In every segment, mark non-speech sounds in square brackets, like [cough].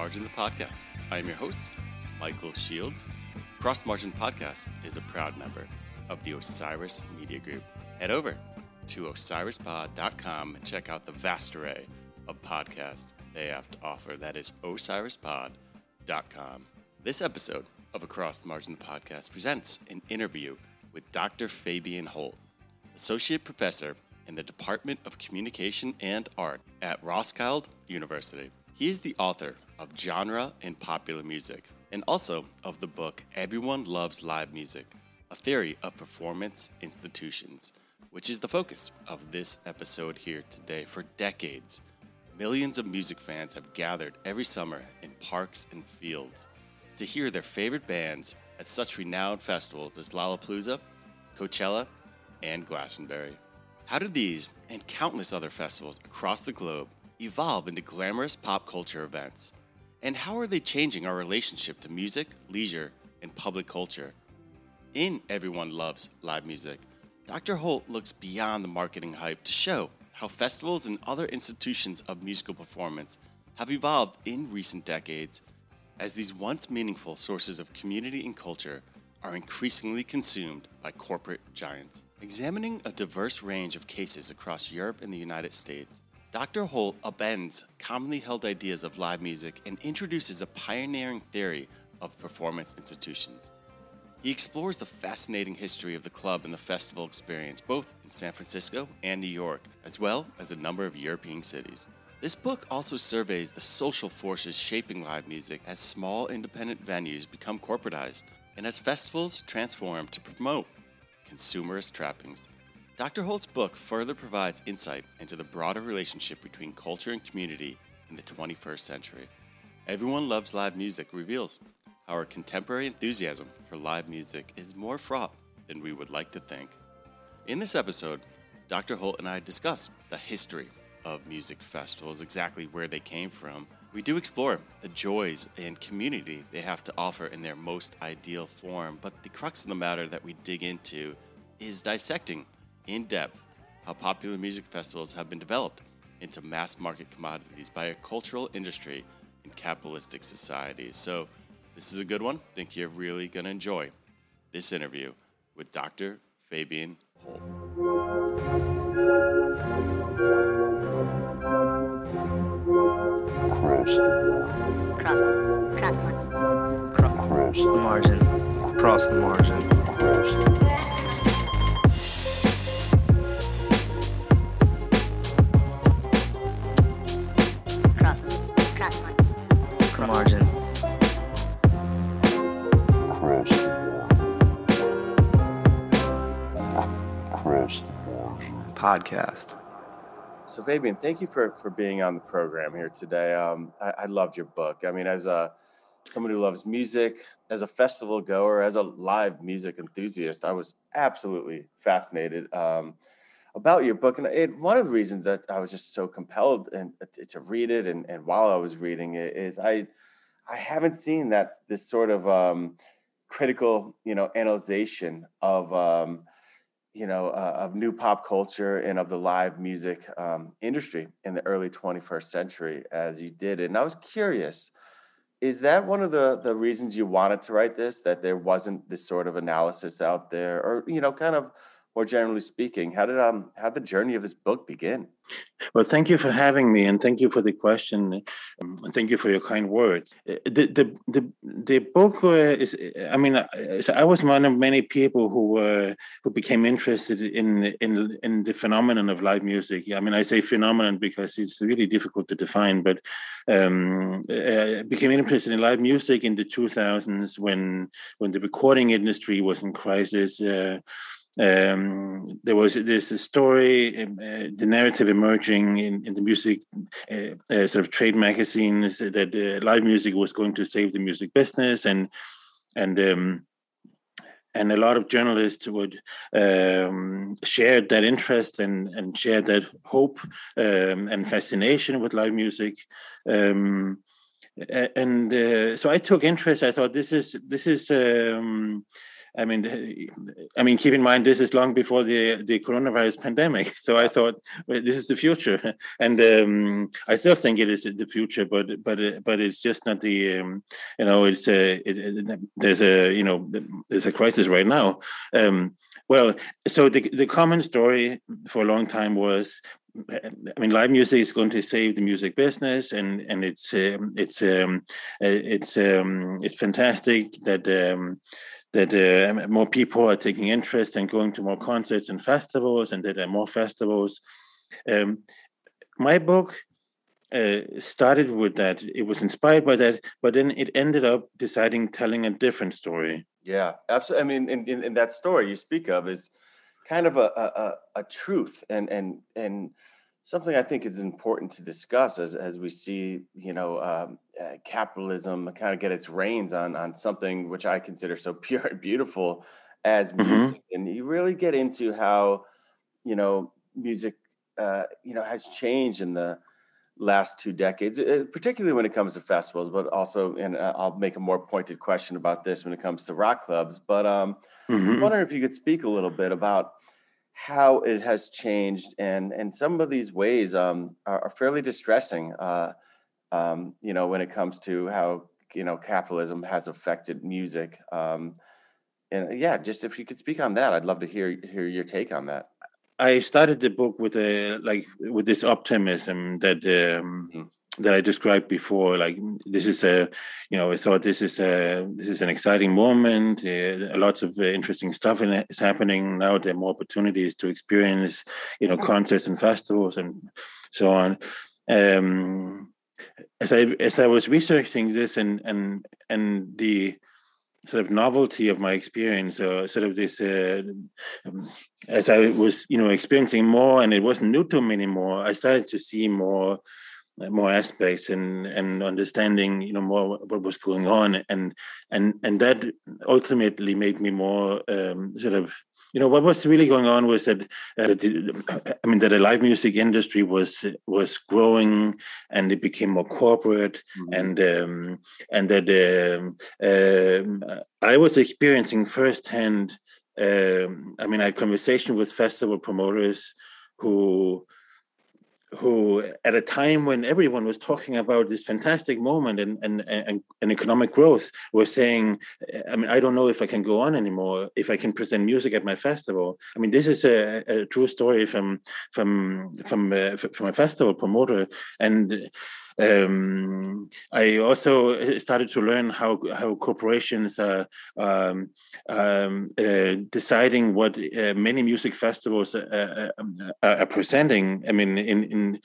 Margin the Podcast. I am your host, Michael Shields. Cross Margin Podcast is a proud member of the Osiris Media Group. Head over to osirispod.com and check out the vast array of podcasts they have to offer. That is osirispod.com. This episode of Across the Margin the Podcast presents an interview with Dr. Fabian Holt, Associate Professor in the Department of Communication and Art at Roskilde University. He is the author of Genre in Popular Music and also of the book Everyone Loves Live Music A Theory of Performance Institutions, which is the focus of this episode here today. For decades, millions of music fans have gathered every summer in parks and fields to hear their favorite bands at such renowned festivals as Lollapalooza, Coachella, and Glastonbury. How did these and countless other festivals across the globe evolve into glamorous pop culture events? And how are they changing our relationship to music, leisure, and public culture? In Everyone Loves Live Music, Dr. Holt looks beyond the marketing hype to show how festivals and other institutions of musical performance have evolved in recent decades as these once meaningful sources of community and culture are increasingly consumed by corporate giants. Examining a diverse range of cases across Europe and the United States, Dr. Holt upends commonly held ideas of live music and introduces a pioneering theory of performance institutions. He explores the fascinating history of the club and the festival experience both in San Francisco and New York, as well as a number of European cities. This book also surveys the social forces shaping live music as small independent venues become corporatized and as festivals transform to promote consumerist trappings. Dr. Holt's book further provides insight into the broader relationship between culture and community in the 21st century. Everyone Loves Live Music reveals how our contemporary enthusiasm for live music is more fraught than we would like to think. In this episode, Dr. Holt and I discuss the history of music festivals, exactly where they came from. We do explore the joys and community they have to offer in their most ideal form, but the crux of the matter that we dig into is dissecting in depth how popular music festivals have been developed into mass market commodities by a cultural industry in capitalistic societies. So, this is a good one. I think you're really going to enjoy this interview with Dr. Fabian Holt. Cross the cross the margin. Cross the margin. Cross the margin. Cross margin. podcast. So, Fabian, thank you for for being on the program here today. Um, I, I loved your book. I mean, as a someone who loves music, as a festival goer, as a live music enthusiast, I was absolutely fascinated um, about your book. And it, one of the reasons that I was just so compelled and to, read it, and, and while I was reading it, is I I haven't seen that this sort of um, critical, you know, analyzation of um, you know, uh, of new pop culture and of the live music um, industry in the early 21st century as you did. And I was curious, is that one of the the reasons you wanted to write this? That there wasn't this sort of analysis out there, or you know, kind of more generally speaking, how did um how the journey of this book begin? Well, thank you for having me, and thank you for the question, um, and thank you for your kind words. Uh, the the the, the book uh, is, I mean, I was one of many people who uh, who became interested in in in the phenomenon of live music. I mean, I say phenomenon because it's really difficult to define, but um, uh, became interested in live music in the 2000s when when the recording industry was in crisis. Uh, um, there was this story, um, uh, the narrative emerging in, in the music uh, uh, sort of trade magazines that uh, live music was going to save the music business, and and um, and a lot of journalists would um, share that interest and and share that hope um, and fascination with live music. Um, and uh, so I took interest. I thought this is this is I mean, I mean, keep in mind this is long before the the coronavirus pandemic. [laughs] So I thought well, this is the future, [laughs] and um, I still think it is the future. But but but it's just not the um, you know it's a it, it, there's a you know there's a crisis right now. Um, well, so the the common story for a long time was I mean, live music is going to save the music business, and and it's um, it's um, it's um, it's fantastic that um, that uh, more people are taking interest and going to more concerts and festivals, and that there are more festivals. Um, my book uh, started with that; it was inspired by that, but then it ended up deciding telling a different story. Yeah, absolutely. I mean, in, in, in that story you speak of is kind of a, a, a truth and and and something I think is important to discuss as as we see you know um, uh, capitalism kind of get its reins on on something which I consider so [laughs] pure and beautiful as mm-hmm. music, mm-hmm. and you really get into how you know music uh, you know has changed in the last two decades, uh, particularly when it comes to festivals, but also, and uh, I'll make a more pointed question about this when it comes to rock clubs. But um, mm-hmm. I'm wondering if you could speak a little bit about how it has changed, and and some of these ways um, are, are fairly distressing. Uh, um, you know, when it comes to how you know capitalism has affected music. Um, and yeah, just if you could speak on that, I'd love to hear hear your take on that. I started the book with a like with this optimism that um, mm-hmm. That I described before. Like this is a, you know, I thought this is a this is an exciting moment. Uh, lots of uh, interesting stuff is happening now. There are more opportunities to experience, you know, concerts and festivals and so on. Um, as I as I was researching this and and and the sort of novelty of my experience or sort of this uh, as i was you know experiencing more and it wasn't new to me anymore i started to see more more aspects and and understanding you know more what was going on and and and that ultimately made me more um, sort of you know what was really going on was that uh, the, I mean that the live music industry was was growing and it became more corporate mm-hmm. and um, and that um, uh, I was experiencing firsthand. Um, I mean, I had conversation with festival promoters who who at a time when everyone was talking about this fantastic moment and, and, and, economic growth were saying i mean i don't know if i can go on anymore if i can present music at my festival. I mean this is a, a true story from from from uh, from a festival promoter. And um, I also started to learn how how corporations are um, um, uh, deciding what uh, many music festivals uh, uh, uh are presenting. I mean, in in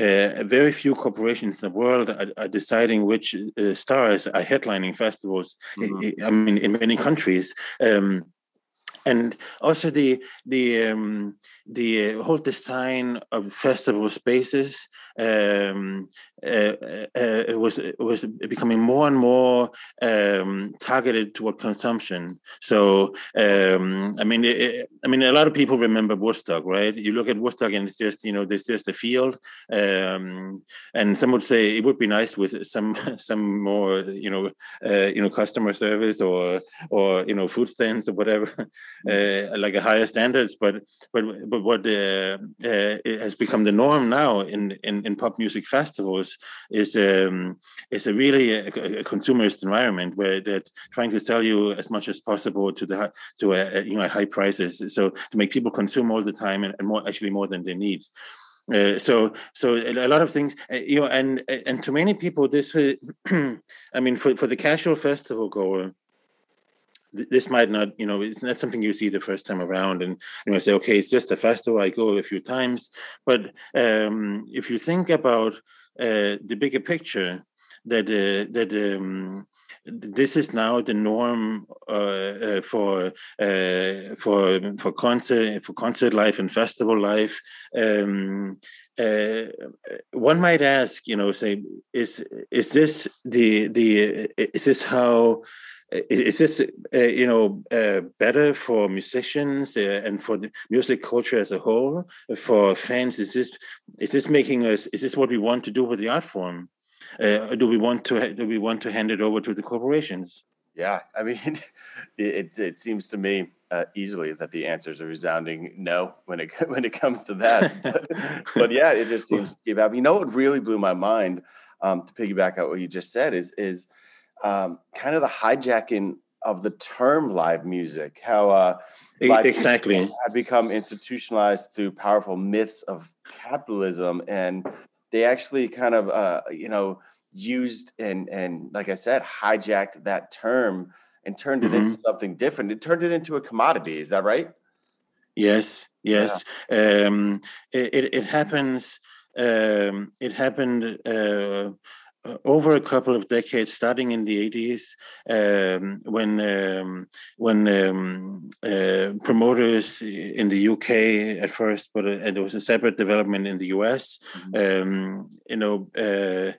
uh, very few corporations in the world are, are deciding which uh, stars are headlining festivals. Mm-hmm. I, I, mean, in many countries, um, and also the the um, the whole design of festival spaces um, uh, uh, was was becoming more and more um, targeted toward consumption. So um, I mean, it, I mean, a lot of people remember Woodstock, right? You look at Woodstock, and it's just you know, there's just a field, um, and some would say it would be nice with some [laughs] some more you know uh, you know customer service or or you know food stands or whatever, [laughs] uh, like a higher standards. But but but what has become the norm now in in, in pop music festivals is um, is a really a, a, consumerist environment where they're trying to sell you as much as possible to the to a, you know at high prices, so to make people consume all the time and, and more actually more than they need. Uh, so so a lot of things uh, you know and and to many people this uh, [clears throat] i mean for, for the casual festival goer this might not you know it's not something you see the first time around and you know say okay it's just a festival i go a few times but um, if you think about the bigger picture that uh, that um, this is now the norm uh, uh, for uh, for for concert for concert life and festival life. Um, uh, one might ask, you know, say, is is this the the is this how is this uh, you know uh, better for musicians uh, and for the music culture as a whole for fans is this is this making us is this what we want to do with the art form uh, do we want to do we want to hand it over to the corporations Yeah, I mean, [laughs] it it seems to me uh, easily that the answer is a resounding no when it [laughs] when it comes to that. [laughs] but, but, yeah, it just seems to give out. You know what really blew my mind um, to piggyback on what you just said is is um, kind of the hijacking of the term live music. How uh, live exactly had become institutionalized through powerful myths of capitalism, and they actually kind of uh, you know used and and like I said, hijacked that term and turned it mm-hmm. into something different. It turned it into a commodity. Is that right? Yes, yes. Yeah. Um, it, it happens. Um, it happened uh, over a couple of decades, starting in the 80s, um, when um, when um, uh, promoters in the UK at first, but uh, there was a separate development in the US. Mm-hmm. Um, you know, uh,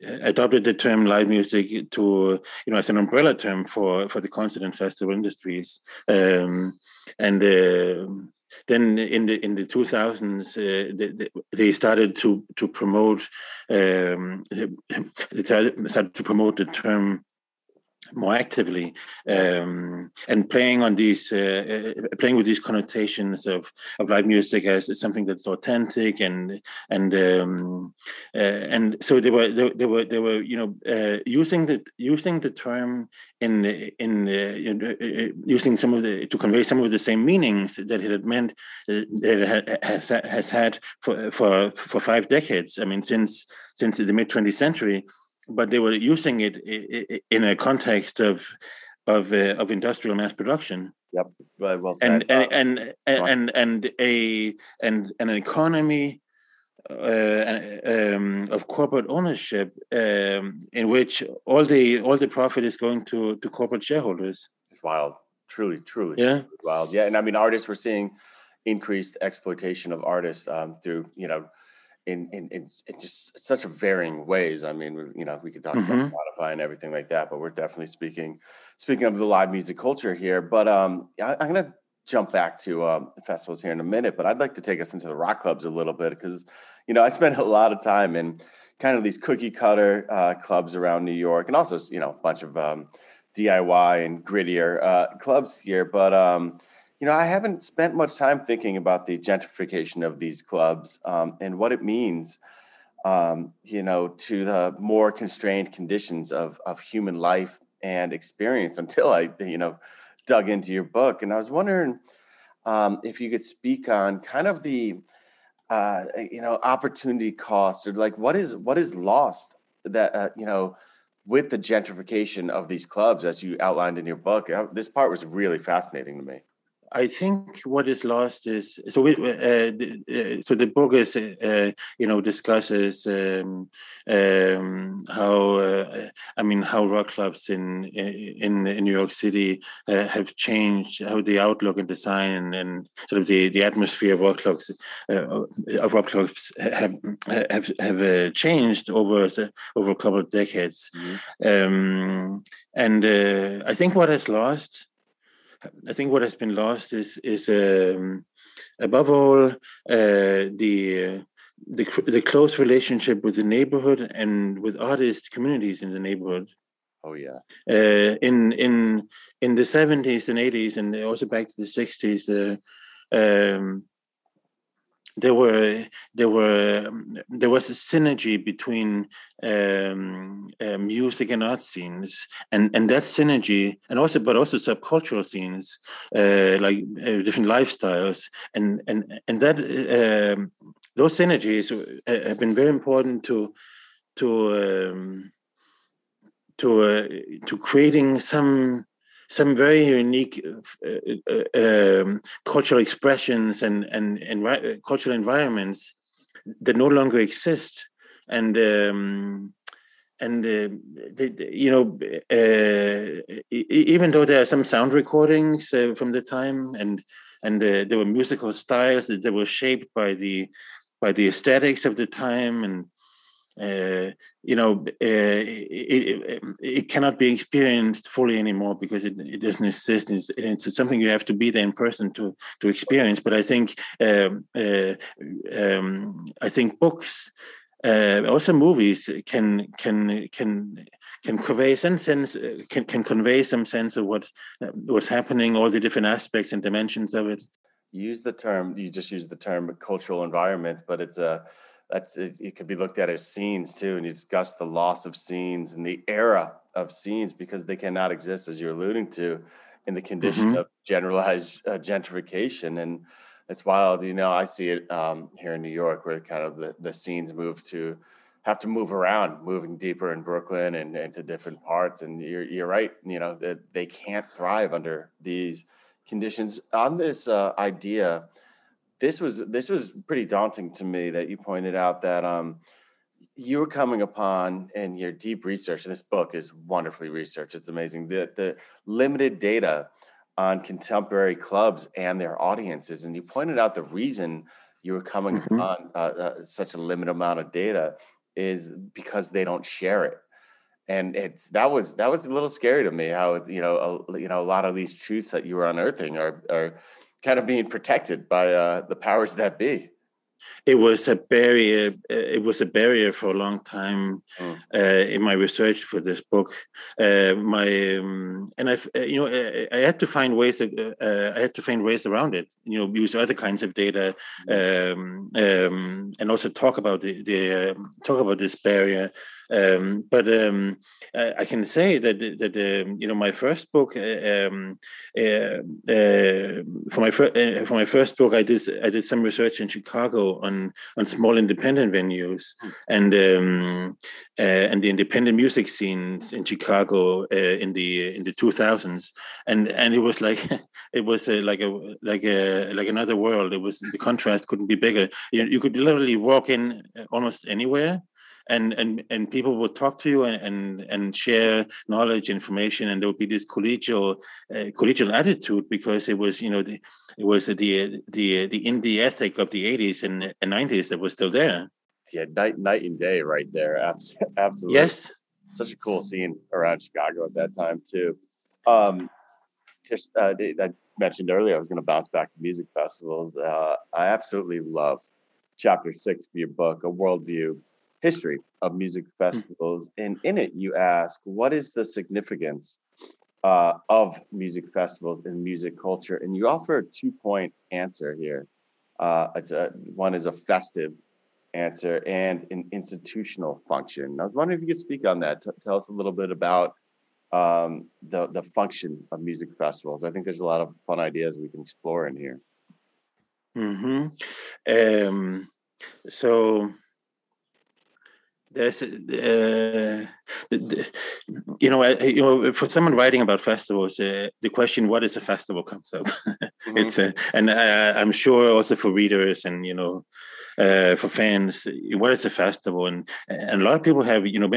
adopted the term live music to you know as an umbrella term for for the concert and festival industries um, and uh, then in the in the 2000s uh, they, they, started to to promote um, [laughs] they started to promote the term more actively um, and playing on these uh, uh, playing with these connotations of of live music as something that's authentic and and um, uh, and so they were they, they, were they were you know uh, using the using the term in in uh, using some of the to convey some of the same meanings that it had meant that it has has had for for for five decades. I mean, since since the mid 20th century but they were using it in a context of of uh, of industrial mass production. Yep, well, well and, and, and and and and a and an economy uh, um, of corporate ownership um, in which all the all the profit is going to to corporate shareholders. It's wild, truly, truly, yeah, wild, yeah. And I mean, artists we're seeing increased exploitation of artists um, through you know in, in, in, just such a varying ways. I mean, you know, we could talk mm-hmm. about Spotify and everything like that, but we're definitely speaking speaking of the live music culture here. But um, I, am gonna jump back to um, festivals here in a minute, but I'd like to take us into the rock clubs a little bit because you know I spent a lot of time in kind of these cookie cutter uh, clubs around New York, and also you know a bunch of um, DIY and grittier uh, clubs here, but um, you know, I haven't spent much time thinking about the gentrification of these clubs um, and what it means, um, you know, to the more constrained conditions of of human life and experience until I, you know, dug into your book. And I was wondering um, if you could speak on kind of the, uh, you know, opportunity cost or like what is what is lost that uh, you know with the gentrification of these clubs as you outlined in your book. Uh, this part was really fascinating to me. I think what is lost is so. We, uh, uh, so the book is, uh, you know, discusses um, um, how uh, I mean how rock clubs in in, in New York City uh, have changed, how the outlook and design and, and sort of the, the atmosphere of rock clubs uh, of rock clubs have have have changed over over a couple of decades, mm-hmm. um, and I think what is lost I think what has been lost is is um, above all uh, the the the close relationship with the neighborhood and with artist communities in the neighborhood. Oh yeah. Uh, in in in the seventies and eighties, and also back to the sixties, uh, um, there were there were there was a synergy between um, uh, music and art scenes, and and that synergy, and also but also subcultural scenes, uh, like uh, different lifestyles, and and and that um, those synergies uh, have been very important to to um, to uh, to creating some some very unique uh, uh, um, cultural expressions and and, and envi- cultural environments that no longer exist. And um, and uh, they, you know uh, even though there are some sound recordings uh, from the time and and uh, there were musical styles that were shaped by the by the aesthetics of the time and uh, you know, uh, it, it, it, cannot be experienced fully anymore because it, it doesn't exist. It's, it's, something you have to be there in person to to experience. But I think um, uh, um, I think books, uh, also movies, can can can can convey some sense can can convey some sense of what what's happening, all the different aspects and dimensions of it. use the term you just use the term cultural environment, but it's a that's it, it could be looked at as scenes too, and you discuss the loss of scenes and the era of scenes because they cannot exist as you're alluding to in the condition Mhm. of generalized uh, gentrification. And it's wild you know i see it um, here in new york where kind of the, the scenes move to have to move around moving deeper in brooklyn and into different parts. And you're, you're right you know that they can't thrive under these conditions. On this uh, idea this was this was pretty daunting to me that you pointed out that um, you were coming upon in your deep research. And this book is wonderfully researched. It's amazing. The the limited data on contemporary clubs and their audiences, and you pointed out the reason you were coming Mhm. upon uh, uh, such a limited amount of data is because they don't share it. And it's that was that was a little scary to me. How you know a, you know a lot of these truths that you were unearthing are are kind of being protected by uh, the powers that be. it was a barrier it was a barrier for a long time Mm. uh, in my research for this book uh, my um, and i've uh, you know I, I had to find ways uh, uh, i had to find ways around it you know use other kinds of data um, um, and also talk about the, the talk about this barrier um, but um, I, I can say that that um, you know my first book uh, um, uh, uh, for my first for my first book I did I did some research in Chicago on on small independent venues Hmm. and um, uh, and the independent music scenes in Chicago uh, in the in the 2000s and and it was like [laughs] it was uh, like a like a like another world. It was the contrast couldn't be bigger. You, you could literally walk in almost anywhere and and and people would talk to you and and, and share knowledge information and there would be this collegial uh, collegial attitude because it was you know the, it was the the the indie ethic of the 80s and, and 90s that was still there Yeah, night night and day right there. Absolutely. yes such a cool scene around Chicago at that time too. Um, just uh, I mentioned earlier, I was going to bounce back to music festivals. Uh, I absolutely love chapter six of your book, a worldview history of music festivals, and in it you ask, what is the significance uh, of music festivals in music culture? And you offer a two-point answer here. Uh, it's a, one is a festive answer and an institutional function. I was wondering if you could speak on that. T- tell us a little bit about um, the the function of music festivals. I think there's a lot of fun ideas we can explore in here. hmm Um, so there's, uh, you know, I, you know, for someone writing about festivals, uh, the question "What is a festival?" comes up. [laughs] it's a, and uh, I'm sure also for readers and you know, uh, for fans, what is a festival? And and a lot of people have, you know,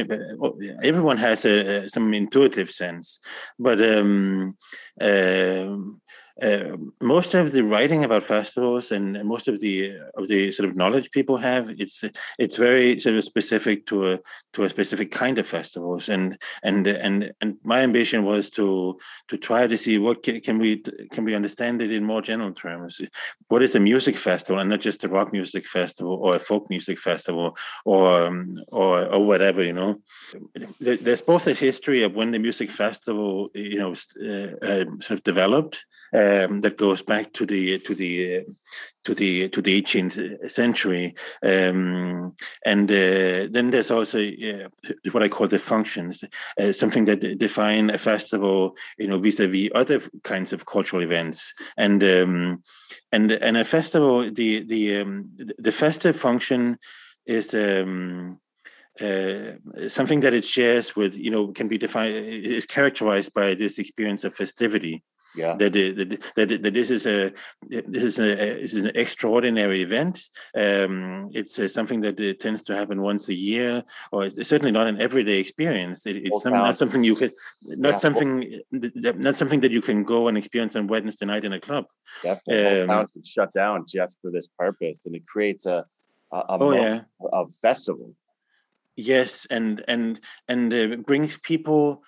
everyone has a, some intuitive sense, but um, um, uh, most of the writing about festivals and most of the of the sort of knowledge people have it's it's very sort of specific to a to a specific kind of festivals. And and and and my ambition was to to try to see what can, can we can we understand it in more general terms? What is a music festival and not just a rock music festival or a folk music festival or um, or or whatever you know? There's both a history of when the music festival you know uh, uh, sort of developed um, that goes back to the to the uh, to the to the 18th century, um, and uh, then there's also what I call the functions, uh, something that define a festival, you know, vis-a-vis other kinds of cultural events, and um, and and a festival, the the um, the festive function is. Um, uh, something that it shares with, you know, can be defined is characterized by this experience of festivity Yeah. that, it- that, that, that this is a this is a is an extraordinary event. Um, it's uh, something that uh, tends to happen once a year, or it's certainly not an everyday experience. It, it's some, not something you could, not Yeah. something, that- not something that you can go and experience on Wednesday night in a club. Yeah. The Um, town shut down just for this purpose, and it creates a a, a Oh yeah, of festival. yes, and and and uh, brings people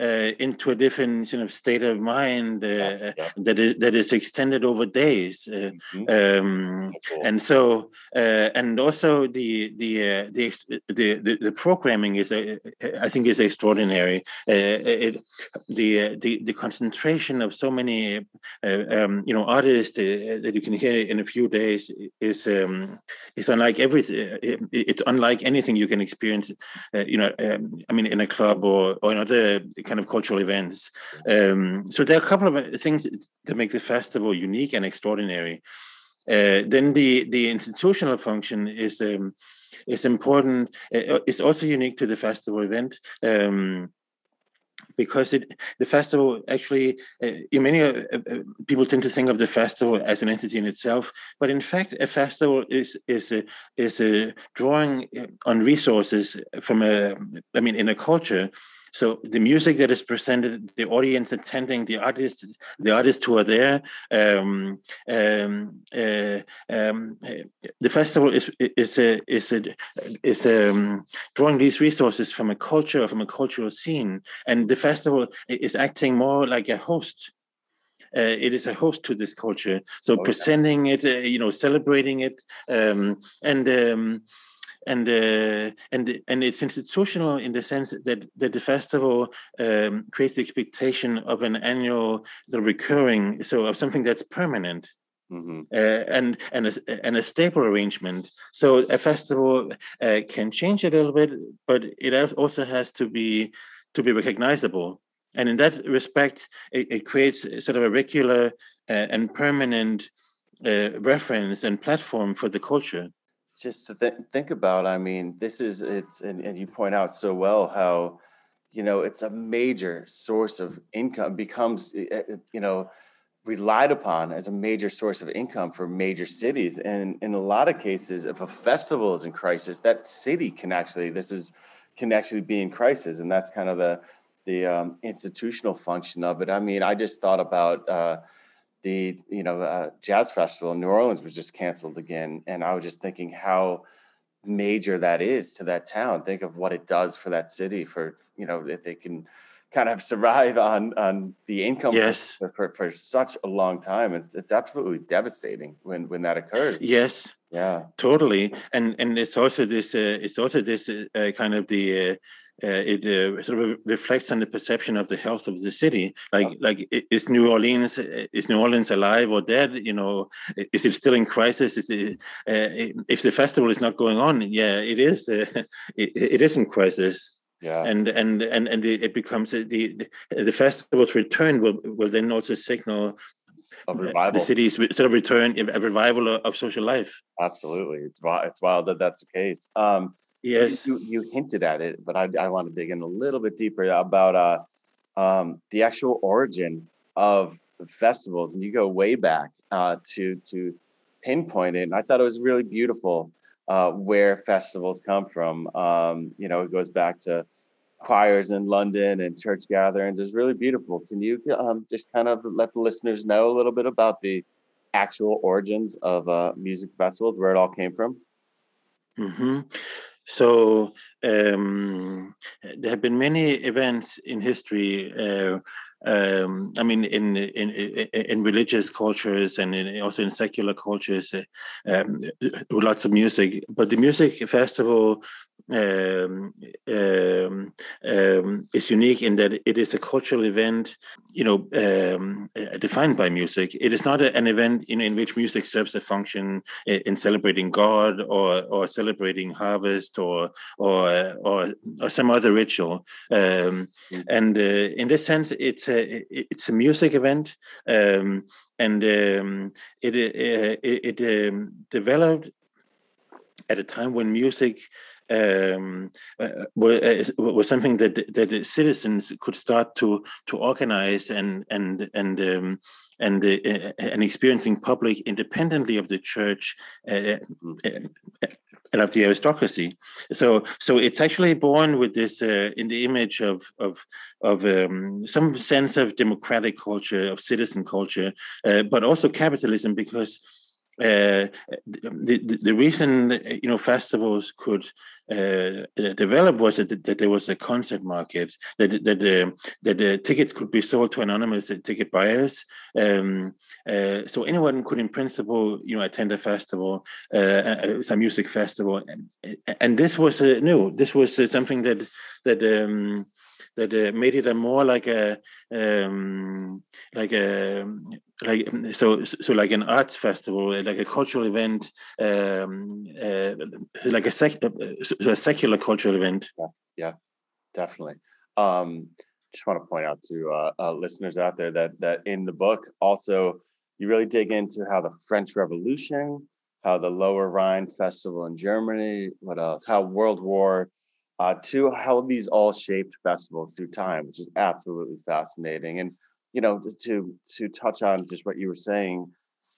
uh, into a different sort of state of mind uh, yeah, yeah. that is that is extended over days, uh, mm-hmm. um, cool. and so uh, and also the the, uh, the, the the programming is I think is extraordinary. It, the the the concentration of so many um, you know artists that you can hear in a few days is um, is unlike every it's unlike anything you can experience. you know, um, I mean, in a club or or another kind of cultural events. Um, so there are a couple of things that make the festival unique and extraordinary. Uh, then the the institutional function is um, is important. Uh, it's also unique to the festival event. Um, because it the festival actually uh, many uh, uh, people tend to think of the festival as an entity in itself but in fact a festival is is a, is a drawing uh, on resources from a i mean in a culture so the music that is presented, the audience attending, the artists, the artists who are there, um, um, uh, um, the festival is is a, is a, is um, drawing these resources from a culture, from a cultural scene, and the festival is acting more like a host. Uh, it is a host to this culture. So oh, presenting yeah. it, uh, you know, celebrating it, um, and um, and uh, and and it's institutional in the sense that that the festival um, creates the expectation of an annual, the recurring, so of something that's permanent. Mm-hmm. Uh, and and a, and a stable arrangement. So a festival uh, can change a little bit, but it also has to be to be recognizable. And in that respect, it, it creates sort of a regular uh, and permanent uh, reference and platform for the culture just to th- think about i mean this is it's and, and you point out so well how you know it's a major source of income becomes eh, eh, you know relied upon as a major source of income for major cities. And in a lot of cases if a festival is in crisis that city can actually this is can actually be in crisis. And that's kind of the the um, institutional function of it. I mean i just thought about uh, the you know uh, jazz festival in New Orleans was just canceled again, and I was just thinking how major that is to that town. Think of what it does for that city. For you know if they can kind of survive on on the income yes. for, for, for such a long time. It's it's absolutely devastating when when that occurs. Yes. Yeah. Totally. And and it's also this uh, it's also this uh, kind of the uh, uh, it uh, sort of reflects on the perception of the health of the city. Like, yeah. like is New Orleans is New Orleans alive or dead? You know, is it still in crisis? Is it, uh, if the festival is not going on? Yeah, it is. Uh, [laughs] it, it is in crisis. Yeah. And and and and it becomes the the, the festival's return will will then also signal the city's sort of return a revival of social life. Absolutely, it's wild. It's wild that that's the case. Um, Yes, you, you hinted at it, but I, I want to dig in a little bit deeper about uh, um, the actual origin of festivals, and you go way back uh, to to pinpoint it. And I thought it was really beautiful uh, where festivals come from. Um, you know, it goes back to choirs in London and church gatherings. It's really beautiful. Can you um, just kind of let the listeners know a little bit about the actual origins of uh, music festivals, where it all came from? Mm-hmm. So um, there have been many events in history. Uh, um, I mean, in, in in religious cultures and in, also in secular cultures, uh, um, lots of music. But the music festival um, um, um, is unique in that it is a cultural event, you know, um, uh, defined by music. It is not a, an event in, in which music serves a function in, in celebrating God or or celebrating harvest or or or, or some other ritual. Um, mm-hmm. And uh, in this sense, it's a it's a music event, um, and it uh, it, it developed at a time when music um, uh, was, uh, was something that that citizens could start to to organize and and and um, and uh, and experiencing public independently of the church uh, uh, and of the aristocracy. So so it's actually born with this uh, in the image of of of um, some sense of democratic culture of citizen culture, but also capitalism because uh, the, the, the reason you know festivals could uh, develop was that, that there was a concert market that that uh, that the tickets could be sold to anonymous ticket buyers. Um, uh, so anyone could, in principle, you know, attend a festival, uh, some music festival, and, and this was new. This was something that that. Um, that uh, made it a more like a um, like a like so so like an arts festival, like a cultural event, um, uh, like a, sec- uh, a secular cultural event. Yeah, yeah definitely. Um, just want to point out to uh, uh, listeners out there that that in the book also you really dig into how the French Revolution, how the Lower Rhine Festival in Germany, what else? How World War uh, to how these all shaped festivals through time, which is absolutely fascinating. And you know, to to touch on just what you were saying,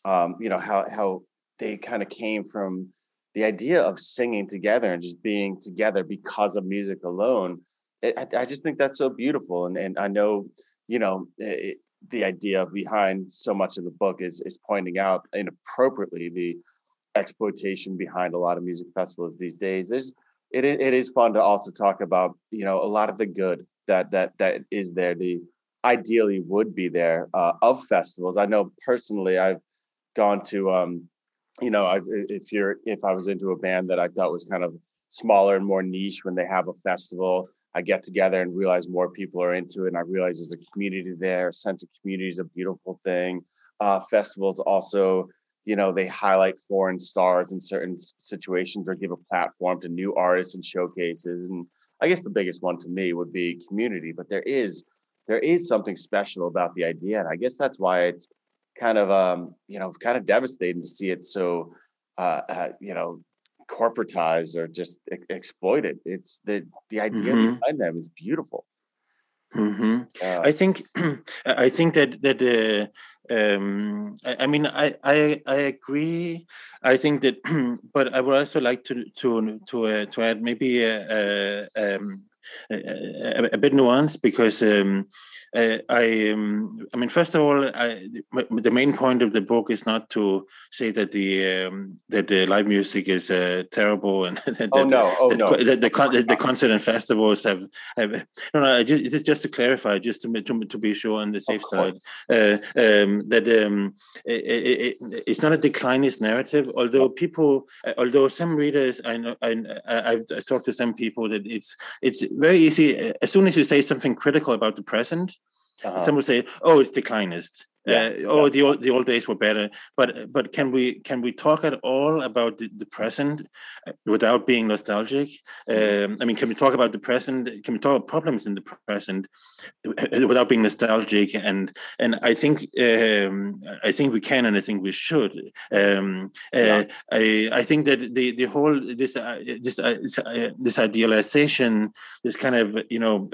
um, you know, how how they kind of came from the idea of singing together and just being together because of music alone. It, I, I, just think that's so beautiful, and and I know, you know, it, the idea behind so much of the book is is pointing out inappropriately the exploitation behind a lot of music festivals these days. There's it is, it is fun to also talk about you know a lot of the good that that that is there the ideally would be there uh, of festivals. I know personally i've gone to um you know I, if you're if i was into a band that i thought was kind of smaller and more niche when they have a festival i get together and realize more people are into it and i realize there's a community there a sense of community is a beautiful thing. Uh, festivals also you know they highlight foreign stars in certain situations or give a platform to new artists and showcases and i guess the biggest one to me would be community but there is there is something special about the idea and i guess that's why it's kind of um you know kind of devastating to see it so uh, uh you know corporatized or just exploited it's the the idea mm-hmm. behind them is beautiful Mm-hmm. Uh, I think [clears throat] I think that that uh, um, I, I, mean I, I I agree. I think that, [clears throat] but I would also like to to to uh, to add maybe a, a, um, a, a bit nuance because um, uh, I, um, I mean, first of all, I, the main point of the book is not to say that the um, that the live music is uh, terrible and [laughs] that, oh no, oh that, no, the, the, the, concert and festivals have, have no, no, just, just just to clarify, just to to, to be sure on the safe side, uh, um, that um, it, it, it's not a declinist narrative. Although people, although some readers, I know, I, I've, I've talked to some people that it's it's very easy as soon as you say something critical about the present uh-huh. Some would say, "Oh, it's declinist." Yeah, uh, oh, yeah. the old the old days were better. But but can we can we talk at all about the, the present uh, without being nostalgic? Mm-hmm. Um, I mean, can we talk about the present? Can we talk about problems in the present uh, without being nostalgic? And and I think um, I think we can, and I think we should. Um, yeah. uh, I I think that the the whole this uh, this uh, this idealization, this kind of you know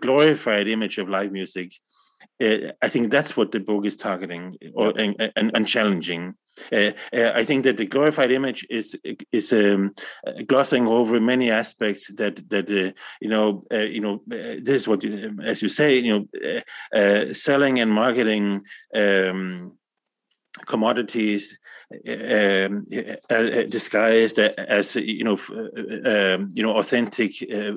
glorified image of live music uh, I think that's what the book is targeting or and, and, and challenging. Uh, uh, I think that the glorified image is is um, glossing over many aspects that that uh, you know uh, you know uh, this is what you, as you say you know selling and marketing um, commodities um, uh, uh, disguised as you know, uh, um, you know, authentic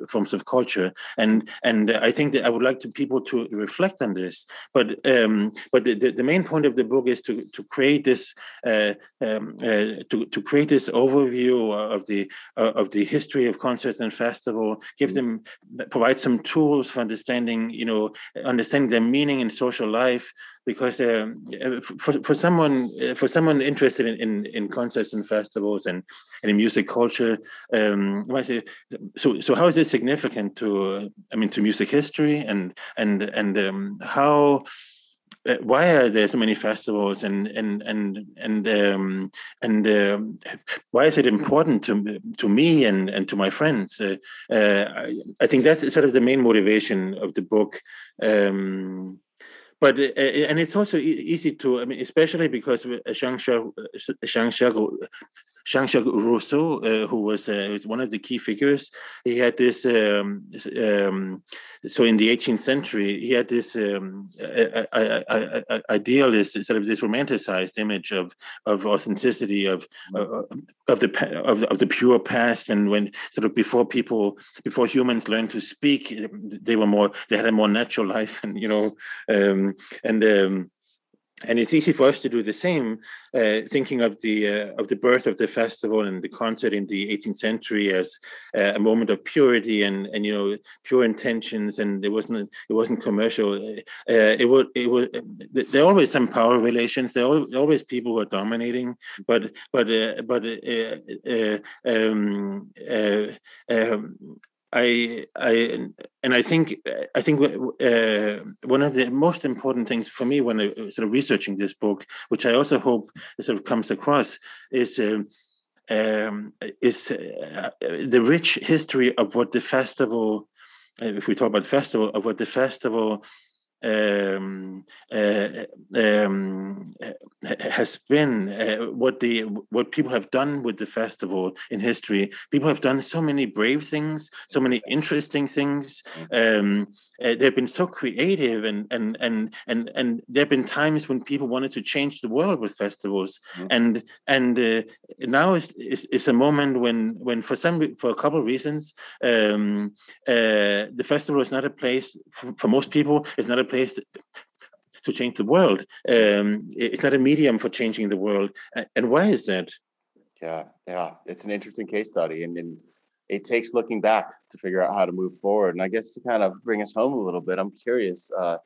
forms of culture, and and I think that I would like to people to reflect on this. But um, but the, the main point of the book is to to create this um, to to create this overview of the of the history of concerts and festival, give them provide some tools for understanding, you know, understanding their meaning in social life, because um, for for someone for someone interested in, in, in concerts and festivals and, and in music culture. Um, so so how is this significant to I mean to music history and and and um, how uh, why are there so many festivals and and and and um, and um, why is it important to to me and and to my friends? Uh, uh, I, I, think that's sort of the main motivation of the book. Um, but uh, uh, and it's also easy to I mean especially because uh, Jean-Jacques uh, Jean-Jacques Rousseau, uh, who was uh, one of the key figures, he had this. Um, um, so in the 18th century, he had this um, idealist, sort of this romanticized image of of authenticity, of uh, of the of, of the pure past, and when sort of before people, before humans learned to speak, they were more, they had a more natural life, [laughs] and you know, um, and um, and it's easy for us to do the same, uh, thinking of the uh, of the birth of the festival and the concert in the 18th century as uh, a moment of purity and and you know pure intentions, and it wasn't it wasn't commercial. Uh, it was it was there always some power relations. There are always people who are dominating, but but uh, but uh, um, um, I, I, and I think, I think uh, one of the most important things for me when I sort of researching this book, which I also hope sort of comes across, is um, um, is uh, the rich history of what the festival. If we talk about the festival, of what the festival um, uh, um, has been uh, what the what people have done with the festival in history. People have done so many brave things, so many interesting things. Um, uh, they've been so creative, and and and and and there have been times when people wanted to change the world with festivals, mm-hmm. and and uh, now is, is a moment when when for some for a couple of reasons um, uh, the festival is not a place for, for most people. It's not a place to, to change the world. Um, it's not a medium for changing the world. And why is that? Yeah, yeah, it's an interesting case study, and, and it takes looking back to figure out how to move forward. And I guess to kind of bring us home a little bit, I'm curious. Uh,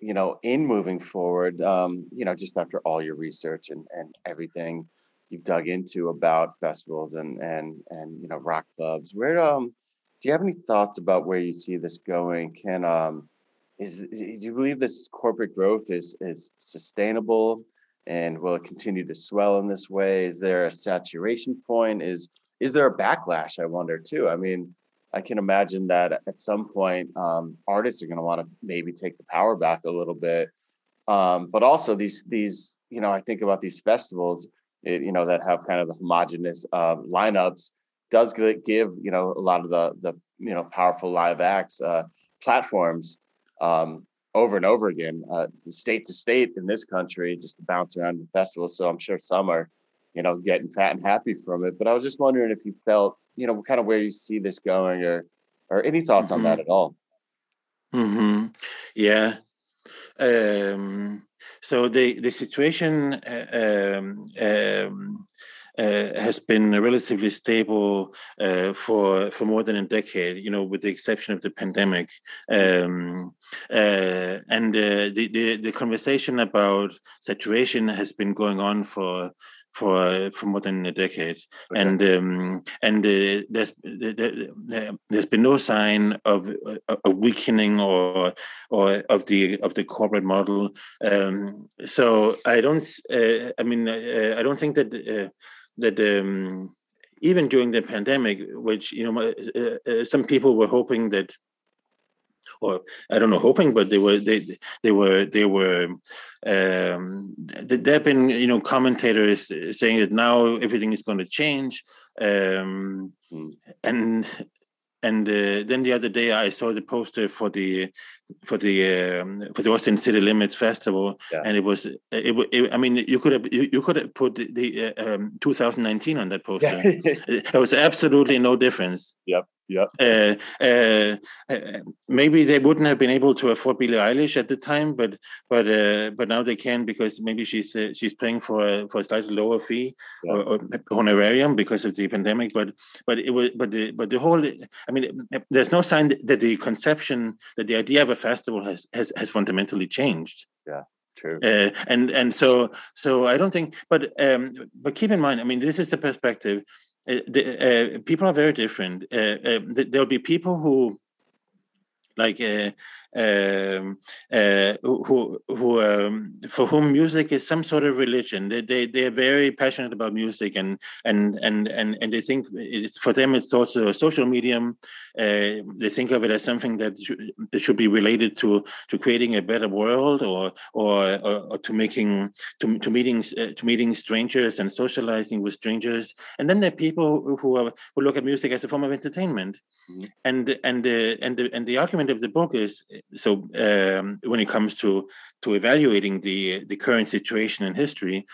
you know, in moving forward, um, you know, just after all your research and, and everything you've dug into about festivals and and and you know rock clubs, where um, do you have any thoughts about where you see this going? Can um, is do you believe this corporate growth is is sustainable? And will it continue to swell in this way? Is there a saturation point? Is is there a backlash i wonder too? I mean i can imagine that at some point um, artists are going to want to maybe take the power back a little bit. Um, but also these these you know i think about these festivals it, you know that have kind of the homogenous uh, lineups does give you know a lot of the the you know powerful live acts uh, platforms um, over and over again, uh, state to state in this country, just to bounce around the festival. So I'm sure some are, you know, getting fat and happy from it. But I was just wondering if you felt, you know, kind of where you see this going, or or any thoughts mm-hmm. on that mm-hmm. at all. Hmm. Yeah. Um, so the the situation uh, um, um, has been relatively stable uh, for for more than a decade. You know, with the exception of the pandemic, um, uh, and uh, the, the the conversation about saturation has been going on for for for more than a decade, okay. and um, and uh, there's there, has been no sign of a weakening or or of the of the corporate model. Um, so I don't. Uh, I mean, I don't think that that um, even during the pandemic, which you know, uh, uh, some people were hoping that, or I don't know, hoping, but they were they they were they were. Um, there have been you know commentators saying that now everything is going to change, um, mm. and and uh, then the other day I saw the poster for the for the um, for the Austin City Limits Festival, yeah. and it was it, it, I mean you could have you, you could have put the, the uh, um, 2019 on that poster. [laughs] there was absolutely no difference. Yep. Yeah. Uh, uh, uh, maybe they wouldn't have been able to afford Billie Eilish at the time, but but uh, but now they can because maybe she's uh, she's playing for a, for a slightly lower fee yeah. or, or, honorarium because of the pandemic. But but it was but the but the whole I mean there's no sign that the conception that the idea of a festival has has, has fundamentally changed. Yeah. True. Uh, and and so so I don't think, but um, but keep in mind, I mean, this is the perspective uh, uh, people are very different. Uh, there'll be people who, like, um, uh, who who um, for whom music is some sort of religion. They they they are very passionate about music and and and and and they think it's for them it's also a social medium. Uh, they think of it as something that should, that should be related to to creating a better world or or, or, or to making to to meeting uh, to meeting strangers and socializing with strangers. And then there are people who are who look at music as a form of entertainment. Mm-hmm. And and the and the and the argument of the book is so um, when it comes to to evaluating the the current situation in history,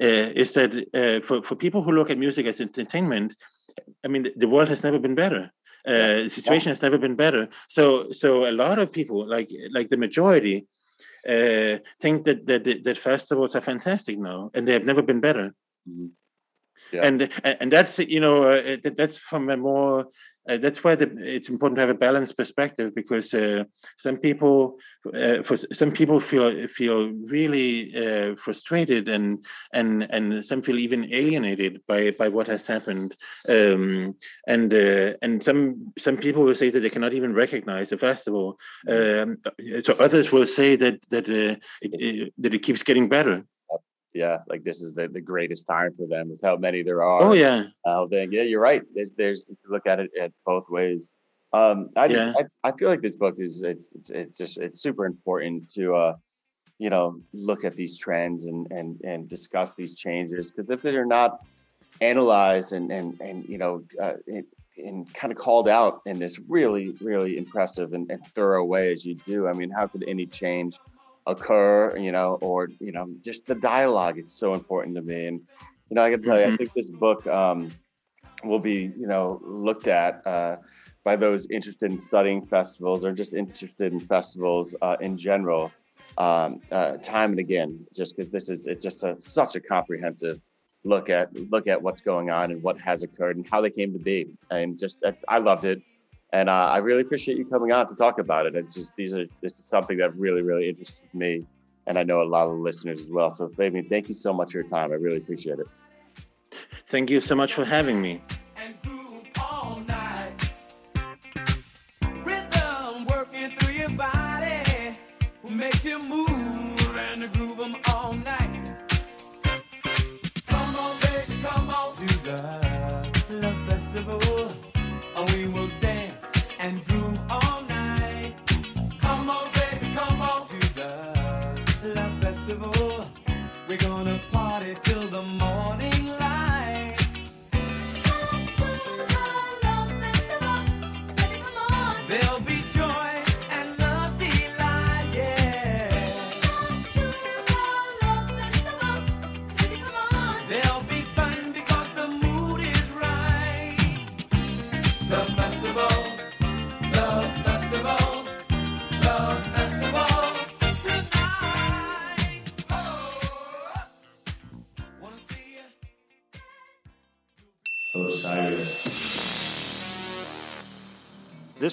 uh, is that uh, for for people who look at music as entertainment, I mean the, world has never been better. Uh, the situation has never been better. So so a lot of people, like like the majority, uh, think that, that that festivals are fantastic now, and they have never been better. Mm-hmm. Yeah. And and that's you know uh, that's from a more uh, that's why the, it's important to have a balanced perspective because uh, some people uh, for some people feel feel really uh, frustrated and and and some feel even alienated by by what has happened. Um, and uh, and some some people will say that they cannot even recognize the festival. Um, so others will say that that uh, it, it, that it keeps getting better yeah, like this is the, the greatest time for them with how many there are. Oh yeah. Oh, then yeah, you're right. There's there's look at it at both ways. Um, I just yeah. I, I feel like this book is it's it's just it's super important to uh you know look at these trends and and and discuss these changes because if they're not analyzed and and and you know uh, and kind of called out in this really really impressive and, and thorough way as you do, I mean, how could any change occur, you know, or, you know, just the dialogue is so important to me. And, you know, I can tell you, I mm-hmm. think this book um, will be, you know, looked at uh, by those interested in studying festivals or just interested in festivals uh, in general, um, uh, time and again, just because this is, it's just a, such a comprehensive look at, look at what's going on and what has occurred and how they came to be. And just, that I loved it and uh, I really appreciate you coming on to talk about it. It's just these are this is something that really really interested me, and I know a lot of the listeners as well. So, Fabian, thank you so much for your time. I really appreciate it. Thank you so much for having me.